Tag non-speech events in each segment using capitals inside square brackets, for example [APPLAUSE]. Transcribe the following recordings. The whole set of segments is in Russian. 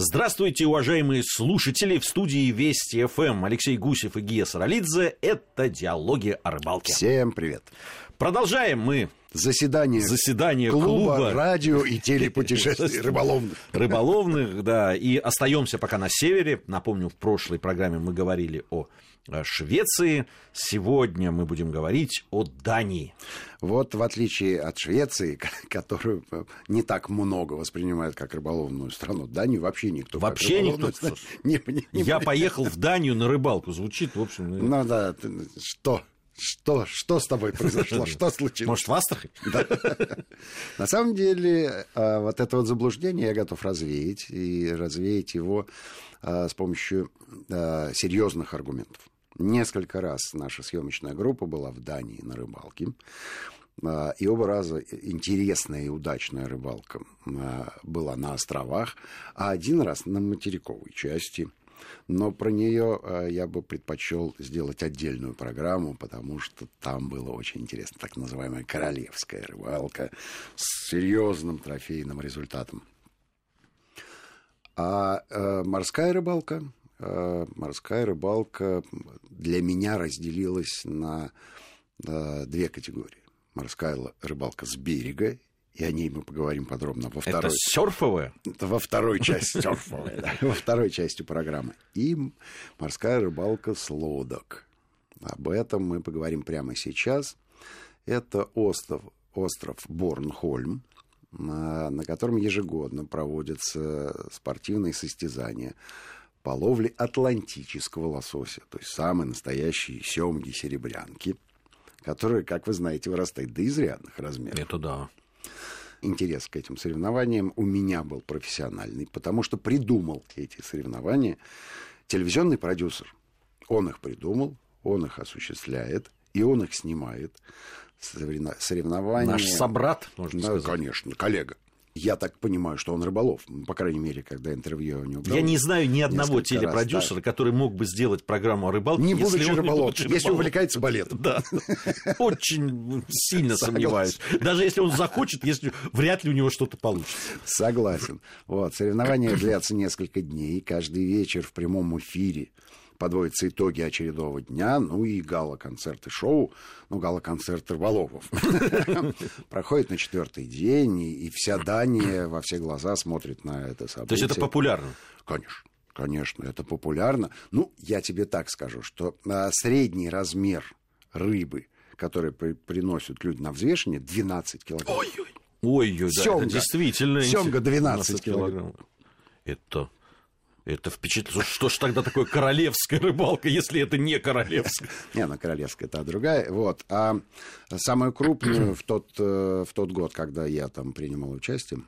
Здравствуйте, уважаемые слушатели! В студии Вести ФМ Алексей Гусев и Гия Саралидзе. Это «Диалоги о рыбалке». Всем привет. Продолжаем мы Заседание, заседание клуба, клуба радио и телепутешествий [LAUGHS] рыболовных. рыболовных, да, и остаемся пока на севере. Напомню, в прошлой программе мы говорили о э, Швеции. Сегодня мы будем говорить о Дании. Вот в отличие от Швеции, которую э, не так много воспринимают как рыболовную страну, Данию вообще никто Вообще никто. страну не- [LAUGHS] не- не Я поехал в Данию на рыбалку. Звучит, в общем... э, Ну да, ты- что? Что? Что с тобой произошло? [LAUGHS] Что случилось? Может, в Астрахань? [LAUGHS] На самом деле, а, вот это вот заблуждение я готов развеять, и развеять его а, с помощью а, серьезных аргументов. Несколько раз наша съемочная группа была в Дании на рыбалке. И оба раза интересная и удачная рыбалка была на островах, а один раз на материковой части. Но про нее я бы предпочел сделать отдельную программу, потому что там было очень интересно. Так называемая королевская рыбалка с серьезным трофейным результатом. А э, морская рыбалка, э, морская рыбалка для меня разделилась на э, две категории. Морская рыбалка с берега, и о ней мы поговорим подробно во Это второй, серфовая? это во второй части [LAUGHS] серфовой, да, во второй части программы. И морская рыбалка с лодок. Об этом мы поговорим прямо сейчас. Это остров, остров Борнхольм, на, на котором ежегодно проводятся спортивные состязания по ловле атлантического лосося, то есть самые настоящие семги серебрянки, которые, как вы знаете, вырастают до изрядных размеров Это да. Интерес к этим соревнованиям у меня был профессиональный, потому что придумал эти соревнования телевизионный продюсер. Он их придумал, он их осуществляет, и он их снимает. Соревно- Соревнования... Наш собрат, можно Да, сказать. конечно, коллега. Я так понимаю, что он рыболов. По крайней мере, когда интервью у него брал. Я не знаю ни одного несколько раз, телепродюсера, да. который мог бы сделать программу о рыбалке, Не если будучи он не рыболовом, будучи если увлекается балетом. Да, очень сильно сомневаюсь. Даже если он захочет, если вряд ли у него что-то получится. Согласен. Вот, соревнования длятся несколько дней. Каждый вечер в прямом эфире подводятся итоги очередного дня, ну и гала-концерты шоу, ну, гала-концерт рыболовов. [LAUGHS] Проходит на четвертый день, и, вся Дания во все глаза смотрит на это событие. То есть это популярно. Конечно. Конечно, это популярно. Ну, я тебе так скажу, что а, средний размер рыбы, который при- приносят люди на взвешивание, 12 килограмм. Ой, да, это действительно... Интересно. 12 килограмм. Это... Это впечатляет. Что ж тогда такое королевская рыбалка, если это не королевская? [LAUGHS] Не, она королевская, это другая. Вот. А самую крупную в тот, э, в тот год, когда я там принимал участие,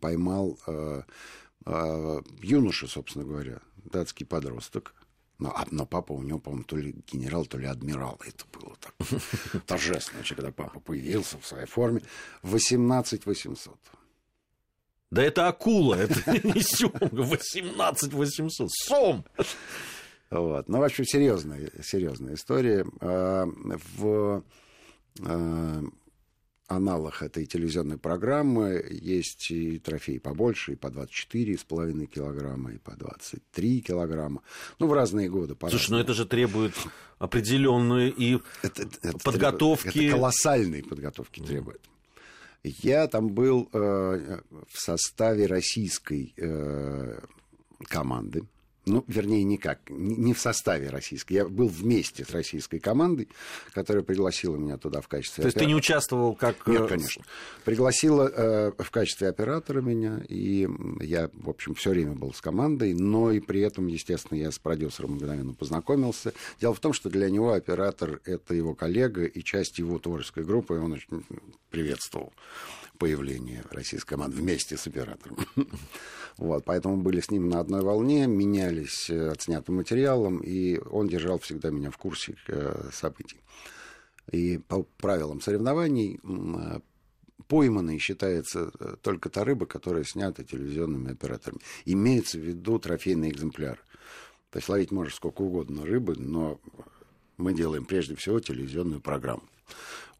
поймал э, э, юноша, собственно говоря, датский подросток. Но, но папа у него, по-моему, то ли генерал, то ли адмирал. Это было так [LAUGHS] торжественно, когда папа появился в своей форме. 18 800. Да это акула, это [LAUGHS] не сёмга. 18 800. Сом! Вот. Ну, в общем, серьезная, серьезная история. А, В а, аналах этой телевизионной программы есть и трофеи побольше, и по 24,5 килограмма, и по 23 килограмма. Ну, в разные годы. Слушай, ну по-разному. это же требует определенную и Это- это подготовки. требует- Это колоссальной подготовки требует. Я там был э, в составе российской э, команды. Ну, вернее, никак. Не в составе российской. Я был вместе с российской командой, которая пригласила меня туда в качестве То есть ты не оператора. участвовал как... Нет, э, конечно. Пригласила э, в качестве оператора меня, и я, в общем, все время был с командой, но и при этом, естественно, я с продюсером мгновенно познакомился. Дело в том, что для него оператор — это его коллега и часть его творческой группы, и он очень приветствовал появление российской команды вместе с оператором. [LAUGHS] Вот, поэтому были с ним на одной волне, менялись э, отснятым материалом, и он держал всегда меня в курсе э, событий. И по правилам соревнований э, пойманной считается только та рыба, которая снята телевизионными операторами. Имеется в виду трофейный экземпляр. То есть ловить можешь сколько угодно рыбы, но мы делаем прежде всего телевизионную программу.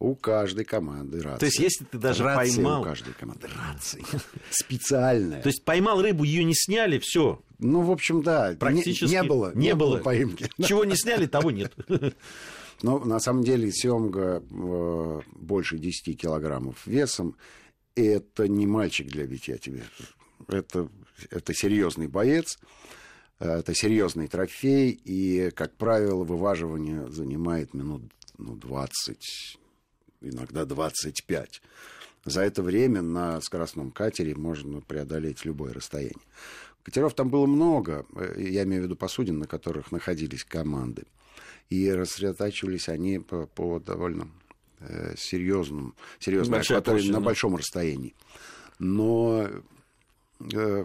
У каждой команды рация. То есть, если ты даже рация поймал... у каждой команды. Рация. [LAUGHS] Специальная. То есть, поймал рыбу, ее не сняли, все. Ну, в общем, да. Практически не, не было. Не, было. поимки. [LAUGHS] Чего не сняли, того нет. [LAUGHS] Но на самом деле семга э, больше 10 килограммов весом. Это не мальчик для битья тебе. Это, это серьезный боец. Э, это серьезный трофей. И, как правило, вываживание занимает минут ну, 20, иногда 25. За это время на скоростном катере можно преодолеть любое расстояние. Катеров там было много, э, я имею в виду посудин, на которых находились команды. И рассредотачивались они по, по довольно э, серьезным, серьезной акватории на большом расстоянии. Но э,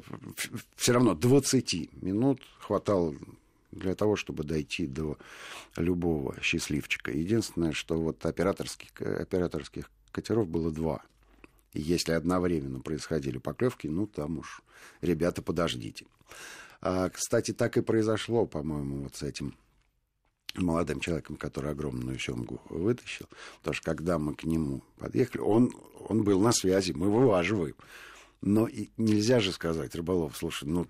все равно 20 минут хватало для того, чтобы дойти до любого счастливчика. Единственное, что вот операторских, операторских катеров было два. И если одновременно происходили поклевки, ну там уж, ребята, подождите. А, кстати, так и произошло, по-моему, вот с этим молодым человеком, который огромную семгу вытащил. Потому что когда мы к нему подъехали, он, он был на связи, мы вываживаем. Но и нельзя же сказать, рыболов, слушай, ну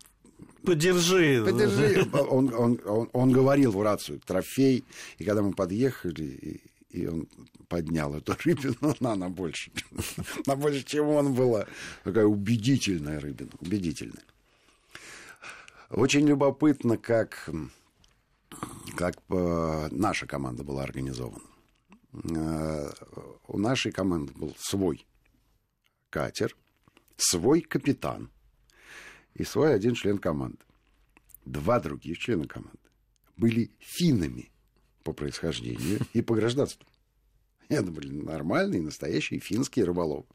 Подержи. Подержи. Он, он, он, он говорил в рацию трофей, и когда мы подъехали, и, и он поднял эту рыбину, [LAUGHS] она на больше. На больше, чем он была. Такая убедительная рыбина, убедительная. Очень любопытно, как, как э, наша команда была организована. Э, у нашей команды был свой катер, свой капитан и свой один член команды. Два других члена команды были финнами по происхождению и по гражданству. Это были нормальные, настоящие финские рыболовы.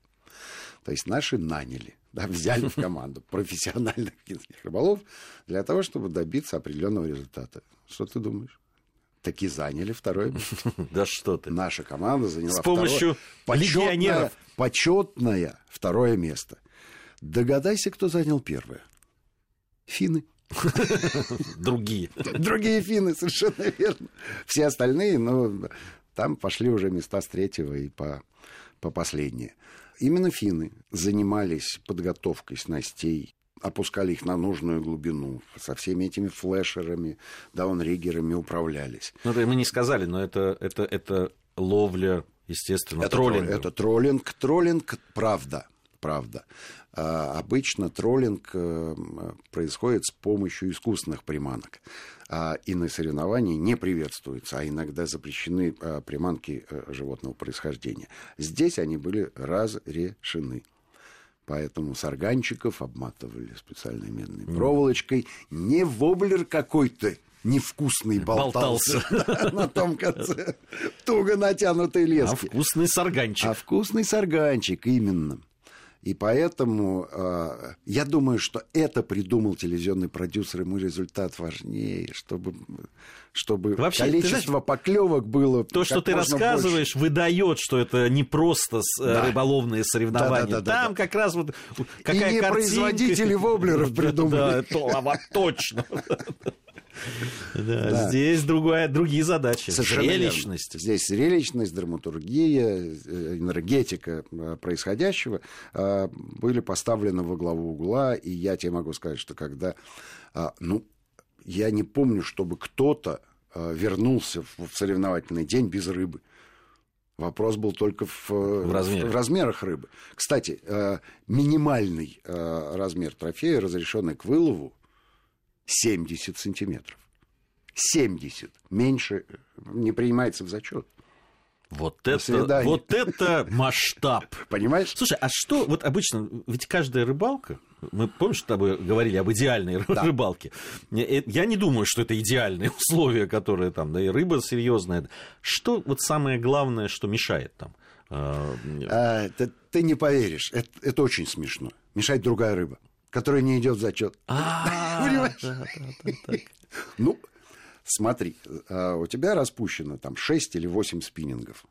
То есть наши наняли, да, взяли в команду профессиональных финских рыболов для того, чтобы добиться определенного результата. Что ты думаешь? Таки заняли второе место. [LAUGHS] Да что ты. Наша команда заняла С помощью второе, легионеров. Почетное второе место. Догадайся, кто занял первое. Финны. Другие. Другие финны, совершенно верно. Все остальные, ну, там пошли уже места с третьего и по, по последние. Именно финны занимались подготовкой снастей, опускали их на нужную глубину, со всеми этими флешерами, даунриггерами управлялись. Ну, это мы не сказали, но это, это, это ловля, естественно, это троллинг. Это троллинг. Троллинг, правда, правда. А, обычно троллинг э, происходит с помощью искусственных приманок. А, и на соревновании не приветствуются, а иногда запрещены а, приманки э, животного происхождения. Здесь они были разрешены. Поэтому сарганчиков обматывали специальной медной проволочкой. Не воблер какой-то невкусный болтался, болтался. [LAUGHS] на том конце туго натянутой лески. А вкусный сарганчик. А вкусный сарганчик, именно. И поэтому э, я думаю, что это придумал телевизионный продюсер, ему результат важнее, чтобы, чтобы Вообще, количество знаешь, поклевок было. То, что ты рассказываешь, больше. выдает, что это не просто э, да. рыболовные соревнования. Да, да, да, Там да, как раз вот какая И не картинка... производители воблеров [LAUGHS] придумали. Да, точно. [LAUGHS] Да, да. Здесь другая, другие задачи. Зрелищность. Здесь зрелищность, драматургия, э, энергетика э, происходящего были поставлены во главу угла. И я тебе могу сказать, что когда... Ну, я не помню, чтобы кто-то вернулся в соревновательный день без рыбы. Вопрос был только в, в, размерах. в размерах рыбы. Кстати, минимальный размер трофея, разрешенный к вылову, 70 сантиметров. 70. Меньше не принимается в зачет. Вот это, вот это масштаб. Понимаешь? Слушай, а что, вот обычно, ведь каждая рыбалка, мы, помнишь, с тобой говорили об идеальной да. рыбалке? Э, я не думаю, что это идеальные [LAUGHS] условия, которые там, да и рыба серьезная. Что вот самое главное, что мешает там? А, а ты, ты не поверишь, это, это очень смешно. Мешает другая рыба который не идет в зачет. [LAUGHS] Понимаешь? Ну, смотри, а, у тебя распущено там 6 или 8 спиннингов.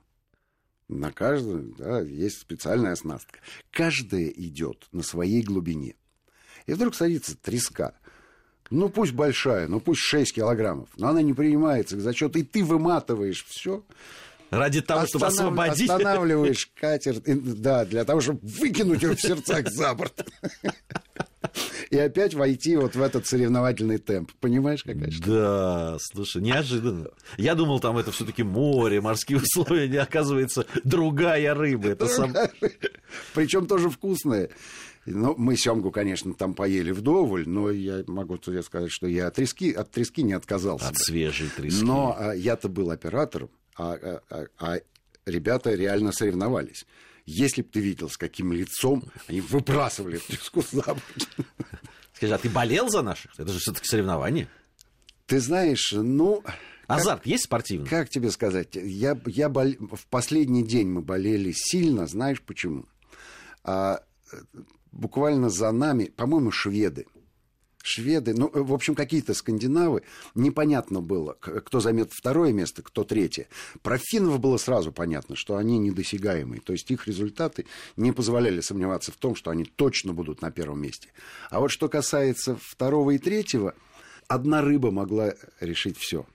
На каждом да, есть специальная оснастка. Каждая идет на своей глубине. И вдруг садится треска. Ну, пусть большая, ну, пусть 6 килограммов. Но она не принимается к зачету, и ты выматываешь все. Ради того, чтобы Останав- освободить. Останавливаешь катер, да, для того, чтобы выкинуть его в сердцах за борт. И опять войти вот в этот соревновательный темп. Понимаешь, какая штука? Да, слушай, неожиданно. Я думал, там это все-таки море, морские условия, не оказывается другая рыба. Это сам... Причем тоже вкусные. Ну, мы семгу, конечно, там поели вдоволь, но я могу тебе сказать, что я от трески, от трески не отказался. От свежей трески. Но а, я-то был оператором, а, а- а- а ребята реально соревновались. Если бы ты видел, с каким лицом они выбрасывали эту треску за борт. Скажи, а ты болел за наших? Это же все-таки соревнование. Ты знаешь, ну... Азарт есть спортивный? Как тебе сказать? Я, я бол- В последний день мы болели сильно, знаешь почему? А, э, буквально за нами, по-моему, шведы. Шведы, ну, в общем, какие-то скандинавы. Непонятно было, кто займет второе место, кто третье. Про финнов было сразу понятно, что они недосягаемые. То есть их результаты не позволяли сомневаться в том, что они точно будут на первом месте. А вот что касается второго и третьего, одна рыба могла решить все.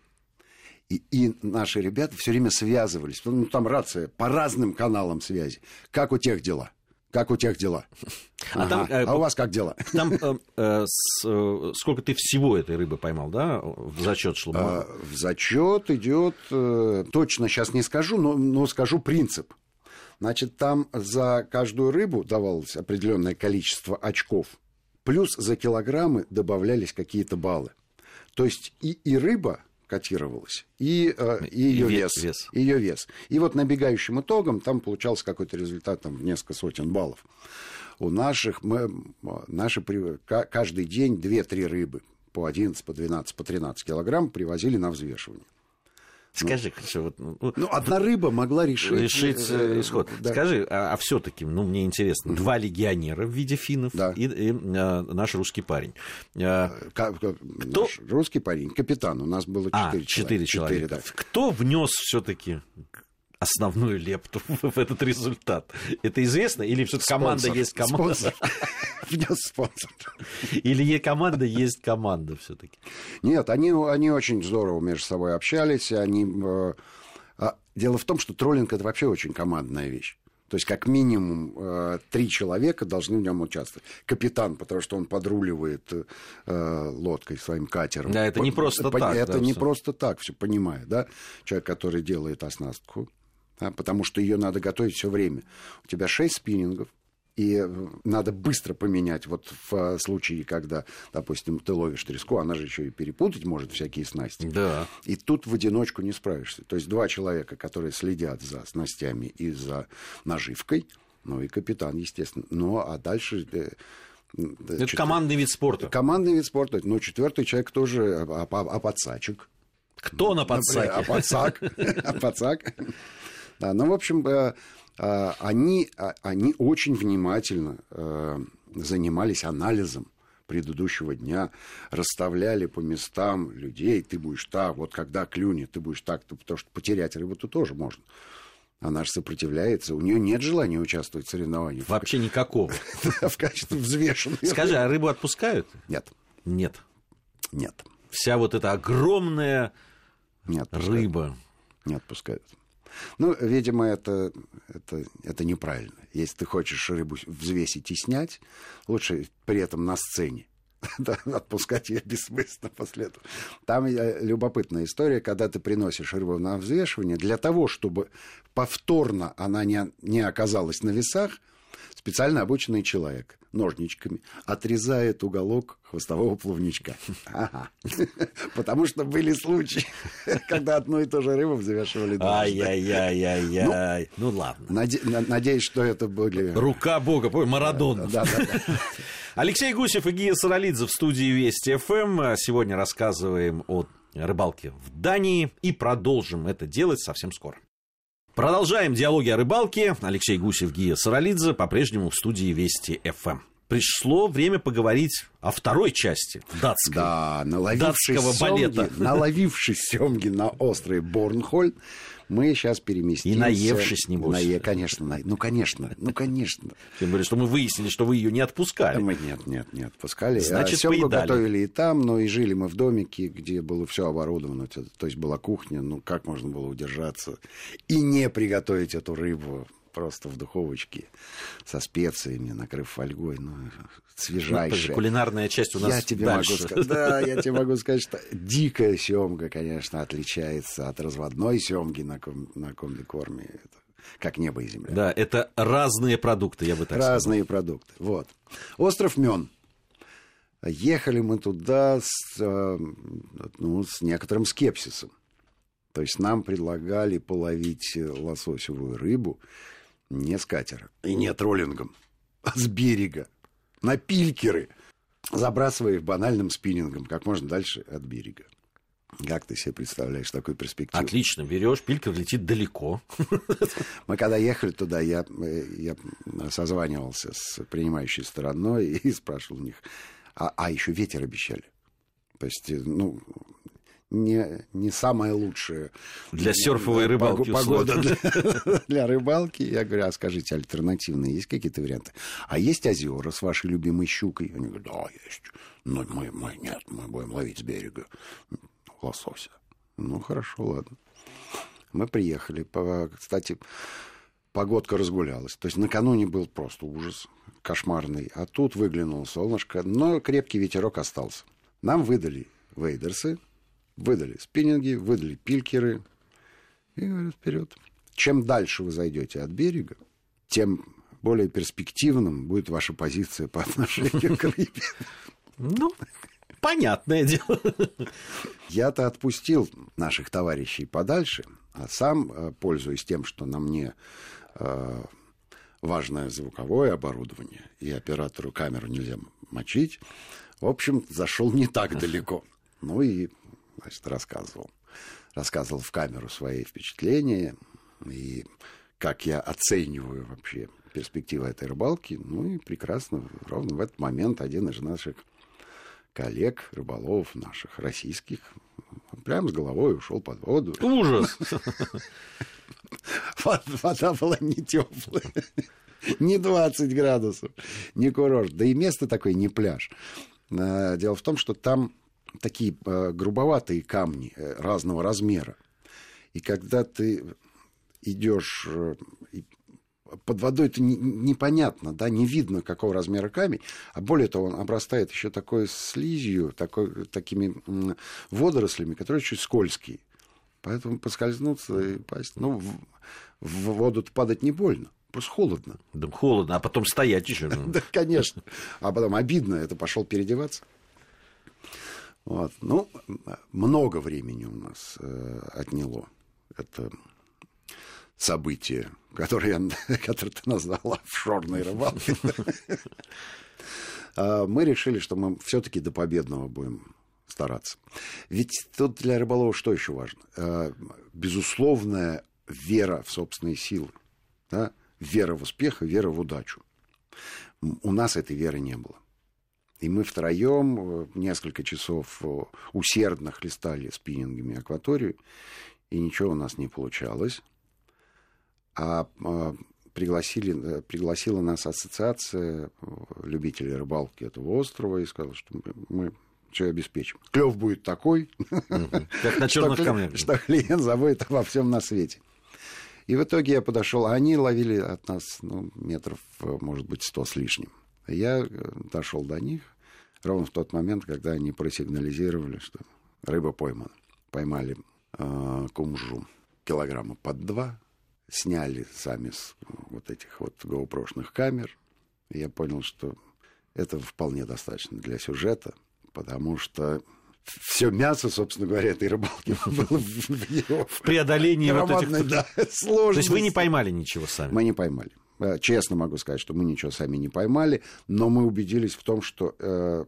И, и наши ребята все время связывались. Ну, там рация по разным каналам связи. Как у тех дела? Как у тех дела? А Ага. там, э, а у вас как дела? Там э, э, с, э, сколько ты всего этой рыбы поймал, да? В зачет шло. А, В зачет идет, э, точно сейчас не скажу, но, но скажу принцип. Значит, там за каждую рыбу давалось определенное количество очков, плюс за килограммы добавлялись какие-то баллы. То есть и, и рыба котировалась, и, э, и ее И ве- вес, вес. ее вес. И вот набегающим итогом там получался какой-то результат там, в несколько сотен баллов. У наших, мы, наши каждый день 2-3 рыбы по 11, по 12, по 13 килограмм привозили на взвешивание. Скажи, хорошо, вот, ну, Ну, одна рыба могла решить... решить э, э, исход. да. Скажи, а, все-таки, ну, мне интересно, два легионера в виде финнов Да. и, и, э, наш русский парень. Э, Ка- ка- Наш русский парень, капитан, у нас было а, четыре четыре человека. человека. Четыре, Кто внес все-таки основную лепту в этот результат? Это известно? Или все-таки да. команда есть команда? Спонсор. [LAUGHS] Внес спонсор. Или е команда есть команда все-таки? Нет, они, они очень здорово между собой общались. Они, э, а, дело в том, что троллинг это вообще очень командная вещь. То есть, как минимум, э, три человека должны в нем участвовать. Капитан, потому что он подруливает э, лодкой, своим катером. Да, это не просто по- так, Это да, не всё. просто так, все понимаю, да? Человек, который делает оснастку, да, потому что ее надо готовить все время. У тебя шесть спиннингов, и э, надо быстро поменять. Вот в э, случае, когда, допустим, ты ловишь треску, она же еще и перепутать может всякие снасти. Да. И тут в одиночку не справишься. То есть два человека, которые следят за снастями и за наживкой, ну и капитан, естественно. Ну а дальше... э, Это чет- командный вид спорта. Командный вид спорта. Ну, четвертый человек тоже, а, а- а подсачек. Кто на Например, А подсаке? пацак. [LAUGHS] А пацак. Да, ну, в общем, э, э, они, а, они очень внимательно э, занимались анализом предыдущего дня, расставляли по местам людей, ты будешь так, вот когда клюнет, ты будешь так, потому что потерять рыбу-то тоже можно. Она же сопротивляется, у нее нет желания участвовать в соревнованиях Вообще никакого. [LAUGHS] в качестве взвешенной. Скажи, а рыбу отпускают? Нет, Нет. нет, Вся вот эта огромная рыба. Не отпускают. Ну, видимо, это, это, это неправильно. Если ты хочешь рыбу взвесить и снять, лучше при этом на сцене. [LAUGHS] Отпускать ее бессмысленно после этого. Там э, любопытная история, когда ты приносишь рыбу на взвешивание, для того, чтобы повторно она не, не оказалась на весах, специально обученный человек ножничками отрезает уголок хвостового плавничка. Ага. Потому что были случаи, когда одну и ту же рыбу взвешивали дважды. Ай-яй-яй-яй-яй. Ну ладно. Наде- на- Надеюсь, что это были... Рука Бога, помню, Марадона. Да, да, да. Алексей Гусев и Гия Саралидзе в студии Вести ФМ. Сегодня рассказываем о рыбалке в Дании и продолжим это делать совсем скоро. Продолжаем диалоги о рыбалке. Алексей Гусев, Гия Саралидзе по-прежнему в студии Вести ФМ. Пришло время поговорить о второй части датской. Да, наловившись Датского балета. наловившись семги на острый Борнхольм, Мы сейчас переместимся... И наевшись, небось. Нае... Конечно, на... ну, конечно, ну, конечно. Тем более, что мы выяснили, что вы ее не отпускали. Мы нет, нет, не отпускали. Значит, поедали. готовили и там, но и жили мы в домике, где было все оборудовано. То есть была кухня, ну, как можно было удержаться и не приготовить эту рыбу просто в духовочке со специями, накрыв фольгой, ну, свежайшая. Ну, кулинарная часть у нас я тебе дальше. Могу сказать, да, я тебе могу [LAUGHS] сказать, что дикая семга, конечно, отличается от разводной семги на, ком, на комбикорме. Это как небо и земля. Да, это разные продукты, я бы так Разные сказал. продукты. Вот. Остров Мён. Ехали мы туда с, э, ну, с некоторым скепсисом. То есть нам предлагали половить лососевую рыбу не с катера и не троллингом, а с берега, на пилькеры, забрасывая их банальным спиннингом как можно дальше от берега. Как ты себе представляешь такую перспективу? Отлично, берешь, пилькер летит далеко. Мы когда ехали туда, я, я созванивался с принимающей стороной [LAUGHS] и спрашивал у них, а, а еще ветер обещали. То есть, ну, не, не самая лучшая для серфовой рыбалки погода для, [LAUGHS] для рыбалки. Я говорю, а скажите, альтернативные есть какие-то варианты? А есть озера с вашей любимой щукой? Они говорят, да, есть. Но мы, мы нет, мы будем ловить с берега лосося. Ну, хорошо, ладно. Мы приехали. По, кстати, погодка разгулялась. То есть накануне был просто ужас кошмарный. А тут выглянуло солнышко, но крепкий ветерок остался. Нам выдали вейдерсы, выдали спиннинги, выдали пилькеры. И говорят, вперед. Чем дальше вы зайдете от берега, тем более перспективным будет ваша позиция по [LAUGHS] отношению к рыбе. Ну, понятное дело. Я-то отпустил наших товарищей подальше, а сам, пользуясь тем, что на мне э, важное звуковое оборудование, и оператору камеру нельзя мочить, в общем, зашел не так далеко. Ну и, значит, рассказывал. Рассказывал в камеру свои впечатления и как я оцениваю вообще перспективы этой рыбалки. Ну и прекрасно, ровно в этот момент один из наших коллег, рыболовов наших, российских, прямо с головой ушел под воду. Ужас! [LAUGHS] Вода была не теплая, [LAUGHS] не 20 градусов, не курорт. Да и место такое не пляж. Дело в том, что там такие грубоватые камни разного размера. И когда ты идешь под водой это непонятно, да, не видно, какого размера камень, а более того, он обрастает еще такой слизью, такой, такими водорослями, которые чуть скользкие. Поэтому поскользнуться и пасть. Ну, в, в воду падать не больно. Просто холодно. Да, холодно, а потом стоять еще. [LAUGHS] Да, конечно. А потом обидно, это пошел переодеваться. Вот. Ну, много времени у нас э, отняло это событие, которое, [LAUGHS] которое ты назвала офшорной рыбалкой. [LAUGHS] Мы решили, что мы все-таки до победного будем стараться. Ведь тут для рыболова что еще важно? Безусловная вера в собственные силы. Да? Вера в успех и вера в удачу. У нас этой веры не было. И мы втроем несколько часов усердно хлестали спиннингами акваторию, и ничего у нас не получалось. А пригласили, пригласила нас ассоциация любителей рыбалки этого острова и сказала, что мы все обеспечим. Клев будет такой, как на [LAUGHS] черных камнях, что клиент забудет обо всем на свете. И в итоге я подошел, а они ловили от нас ну, метров, может быть, сто с лишним. Я дошел до них ровно в тот момент, когда они просигнализировали, что рыба поймана. Поймали э, кумжу килограмма под два, сняли сами с вот этих вот GoPro-шных камер. И я понял, что это вполне достаточно для сюжета, потому что все мясо, собственно говоря, этой рыбалки [LAUGHS] было в его в преодолении вот этих да, сложностей. То есть вы не поймали ничего сами? Мы не поймали. Честно могу сказать, что мы ничего сами не поймали, но мы убедились в том, что э,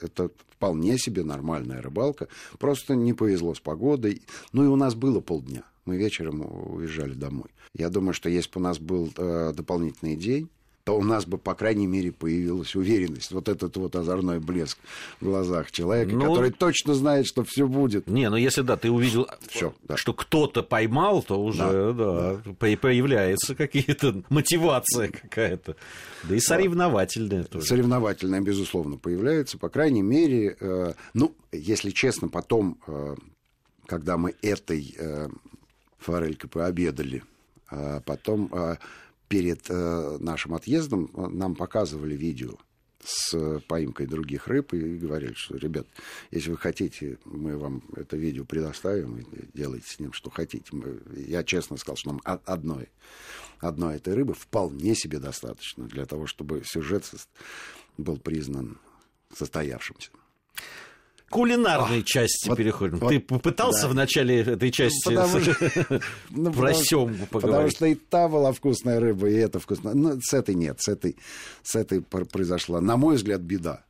это вполне себе нормальная рыбалка. Просто не повезло с погодой. Ну и у нас было полдня. Мы вечером уезжали домой. Я думаю, что если бы у нас был э, дополнительный день, то у нас бы, по крайней мере, появилась уверенность. Вот этот вот озорной блеск в глазах человека, ну, который точно знает, что все будет. Не, ну если да, ты увидел, всё, да. что кто-то поймал, то уже да, да, да. появляется какие-то мотивация какая-то. Да и соревновательная тоже. Соревновательная, безусловно, появляется. По крайней мере, э, ну, если честно, потом, э, когда мы этой э, форелькой пообедали, э, потом... Э, перед э, нашим отъездом э, нам показывали видео с поимкой других рыб и говорили, что, ребят, если вы хотите, мы вам это видео предоставим, делайте с ним, что хотите. Я честно сказал, что нам одной, одной этой рыбы вполне себе достаточно для того, чтобы сюжет был признан состоявшимся кулинарной а, части вот, переходим. Вот, Ты попытался да. в начале этой части потому, [LAUGHS] ну, про семгу поговорить? Потому что и та была вкусная рыба, и эта вкусная. Ну, с этой нет, с этой, с этой произошла, на мой взгляд, беда.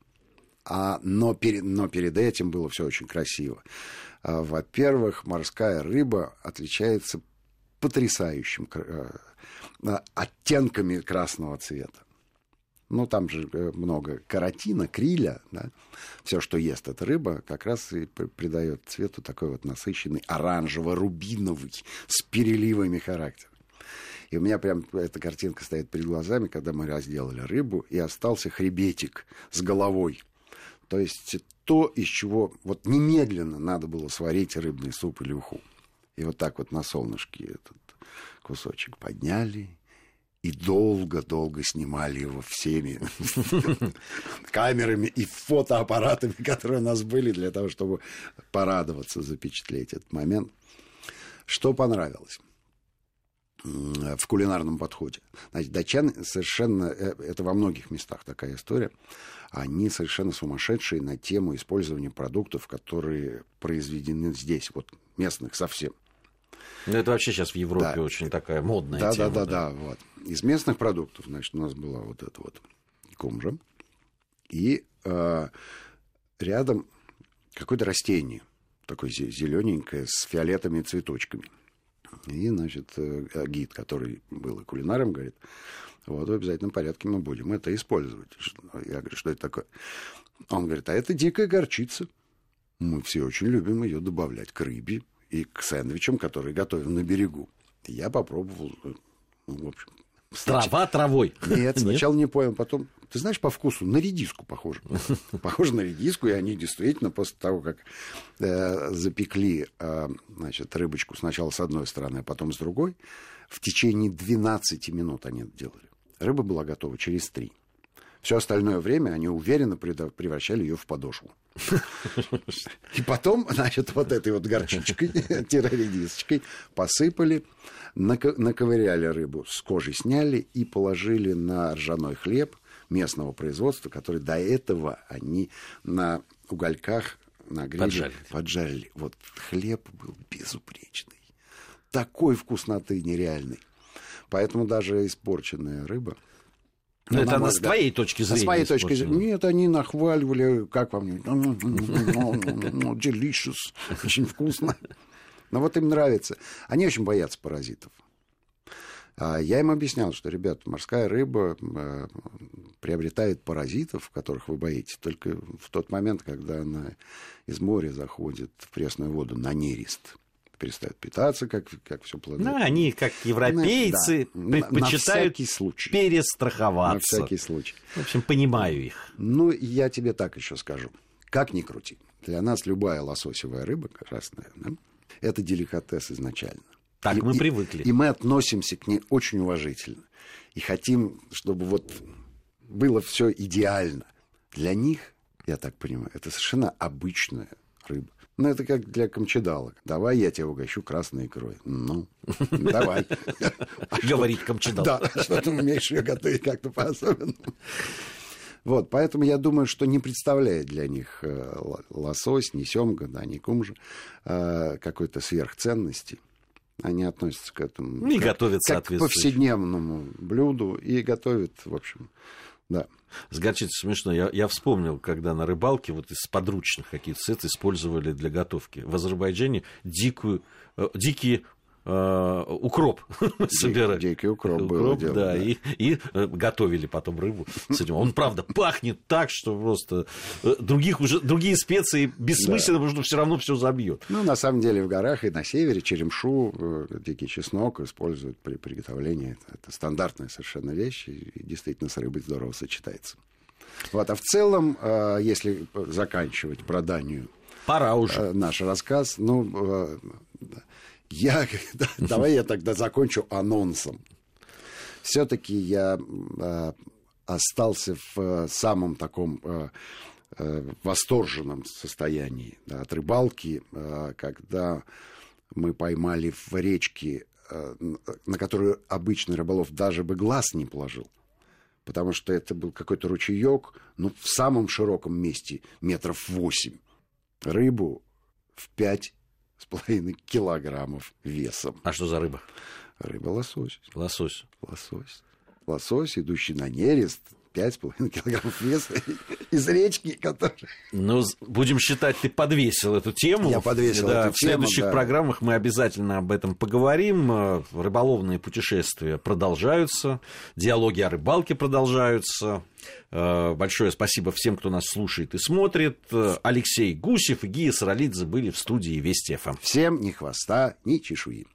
А, но, перед, но перед этим было все очень красиво. А, во-первых, морская рыба отличается потрясающим а, оттенками красного цвета. Ну, там же э, много каротина, криля, да. Все, что ест эта рыба, как раз и придает цвету такой вот насыщенный оранжево-рубиновый с переливами характер. И у меня прям эта картинка стоит перед глазами, когда мы разделали рыбу, и остался хребетик с головой. То есть то, из чего вот немедленно надо было сварить рыбный суп или уху. И вот так вот на солнышке этот кусочек подняли и долго-долго снимали его всеми [LAUGHS] камерами и фотоаппаратами, которые у нас были для того, чтобы порадоваться, запечатлеть этот момент. Что понравилось? в кулинарном подходе. Значит, датчане совершенно, э, это во многих местах такая история, они совершенно сумасшедшие на тему использования продуктов, которые произведены здесь, вот местных совсем. Ну, это вообще сейчас в Европе да. очень такая модная да, тема. Да, да, да, да. Вот. Из местных продуктов, значит, у нас была вот эта вот кумжа. И э, рядом какое-то растение, такое зелененькое, с фиолетовыми цветочками. И, значит, э, гид, который был и кулинаром, говорит, вот в обязательном порядке мы будем это использовать. Я говорю, что это такое? Он говорит, а это дикая горчица. Мы все очень любим ее добавлять к рыбе, и к сэндвичам, которые готовим на берегу. Я попробовал, э, ну, в общем... Трава травой. Нет, [LAUGHS] сначала Нет? не понял, потом... Ты знаешь, по вкусу на редиску похоже. [LAUGHS] Похоже на редиску, и они действительно после того, как э, запекли э, значит, рыбочку сначала с одной стороны, а потом с другой, в течение 12 минут они это делали. Рыба была готова через три. Все остальное время они уверенно превращали ее в подошву. И потом, значит, вот этой вот горчичкой, [LAUGHS] террористичкой посыпали, наковыряли рыбу, с кожи сняли и положили на ржаной хлеб местного производства, который до этого они на угольках на гриле поджарили. поджарили. Вот хлеб был безупречный. Такой вкусноты нереальной. Поэтому даже испорченная рыба ну, это на, с твоей точки зрения. С моей точки зрения. Нет, они нахваливали, как вам, delicious, очень вкусно. Но вот им нравится. Они очень боятся паразитов. А я им объяснял, что, ребят, морская рыба э, приобретает паразитов, которых вы боитесь, только в тот момент, когда она из моря заходит в пресную воду на нерест перестают питаться, как, как все плодит. Ну, они, как европейцы, да. предпочитают на случай. перестраховаться. На всякий случай. В общем, понимаю их. Ну, я тебе так еще скажу. Как ни крути, для нас любая лососевая рыба красная, да, это деликатес изначально. Так и, мы привыкли. И, и мы относимся к ней очень уважительно. И хотим, чтобы вот было все идеально. Для них, я так понимаю, это совершенно обычная рыба. Ну, это как для камчедалок. Давай я тебя угощу красной икрой. Ну, давай. [LAUGHS] Говорить камчедал. Да, что ты умеешь ее готовить как-то по-особенному. Вот, поэтому я думаю, что не представляет для них э, лосось, ни семга, да, ни кумжа э, какой-то сверхценности. Они относятся к этому и как, готовят как к повседневному блюду и готовят, в общем, да. С горчицей смешно. Я, я вспомнил, когда на рыбалке вот из подручных каких-то сет использовали для готовки. В Азербайджане дикую, э, дикие э, укроп [LAUGHS] собирали. Дикий укроп, укроп дело, да, да. И, и э, готовили потом рыбу с этим. Он, правда, пахнет так, что просто э, других уже, другие специи бессмысленно, да. потому что все равно все забьет. Ну, на самом деле, в горах и на севере черемшу, дикий чеснок используют при приготовлении. Это, стандартная совершенно вещь, и действительно с рыбой здорово сочетается. Вот, а в целом, если заканчивать про Данию, Пора уже. Наш рассказ. Ну, я, [LAUGHS] давай я тогда закончу анонсом. Все-таки я э, остался в э, самом таком э, э, восторженном состоянии да, от рыбалки, э, когда мы поймали в речке, э, на которую обычный рыболов даже бы глаз не положил. Потому что это был какой-то ручеек, ну, в самом широком месте, метров восемь. Рыбу в пять с половиной килограммов весом. А что за рыба? Рыба лосось. Лосось. Лосось. Лосось, идущий на нерест, 5,5 килограммов веса [LAUGHS] из речки, который... Ну, будем считать, ты подвесил эту тему. Я подвесил да, эту В следующих да. программах мы обязательно об этом поговорим. Рыболовные путешествия продолжаются, диалоги о рыбалке продолжаются. Э, большое спасибо всем, кто нас слушает и смотрит. Алексей Гусев и Гия Саралидзе были в студии Вести ФМ. Всем ни хвоста, ни чешуи.